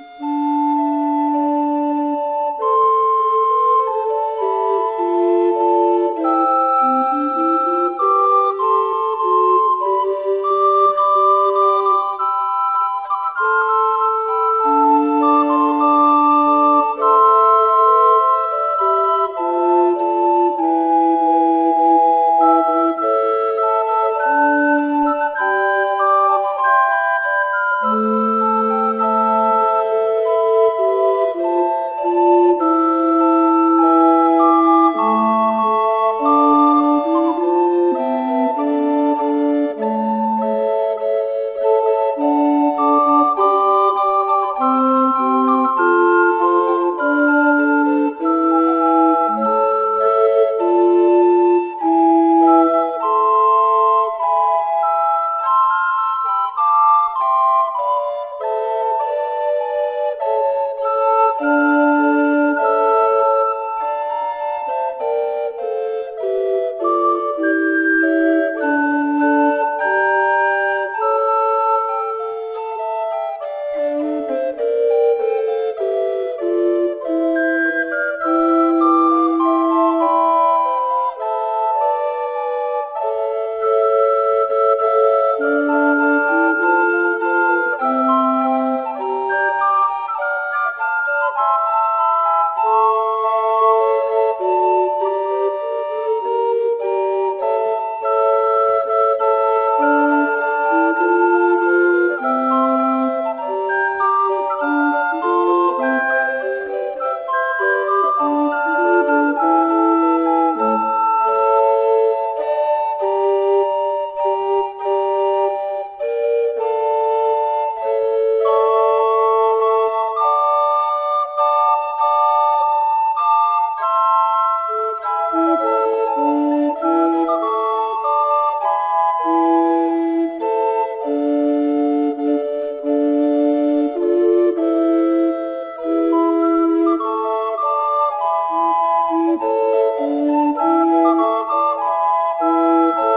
Música Müzik